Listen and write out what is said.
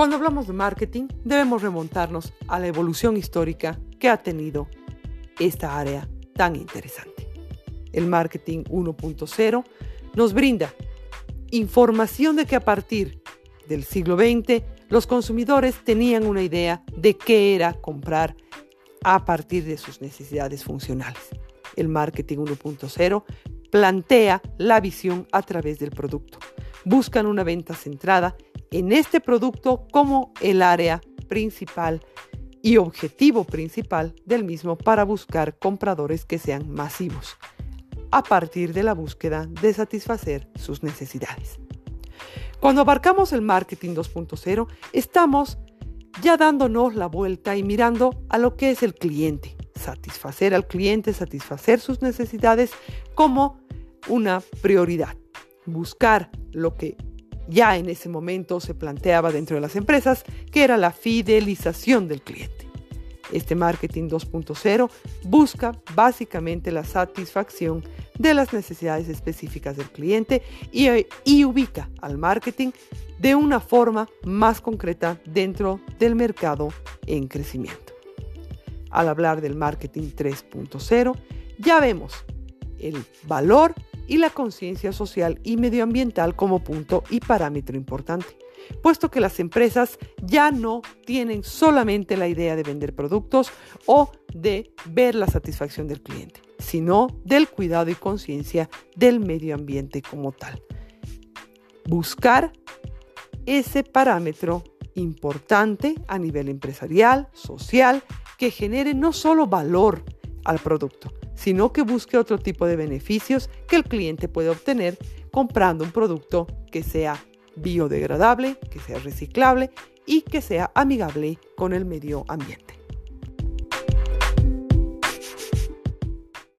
Cuando hablamos de marketing, debemos remontarnos a la evolución histórica que ha tenido esta área tan interesante. El marketing 1.0 nos brinda información de que a partir del siglo XX los consumidores tenían una idea de qué era comprar a partir de sus necesidades funcionales. El marketing 1.0 plantea la visión a través del producto. Buscan una venta centrada en este producto como el área principal y objetivo principal del mismo para buscar compradores que sean masivos, a partir de la búsqueda de satisfacer sus necesidades. Cuando abarcamos el marketing 2.0, estamos ya dándonos la vuelta y mirando a lo que es el cliente, satisfacer al cliente, satisfacer sus necesidades como una prioridad, buscar lo que ya en ese momento se planteaba dentro de las empresas, que era la fidelización del cliente. Este marketing 2.0 busca básicamente la satisfacción de las necesidades específicas del cliente y, y, ubica al marketing de una forma más concreta dentro del mercado en crecimiento. Al hablar del marketing 3.0, ya vemos el valor y la conciencia social y medioambiental como punto y parámetro importante, puesto que las empresas ya no tienen solamente la idea de vender productos o de ver la satisfacción del cliente, sino del cuidado y conciencia del medio ambiente como tal. Buscar ese parámetro importante a nivel empresarial, social, que genere no solo valor al producto, sino que busque otro tipo de beneficios que el cliente puede obtener comprando un producto que sea biodegradable, que sea reciclable y que sea amigable con el medio ambiente.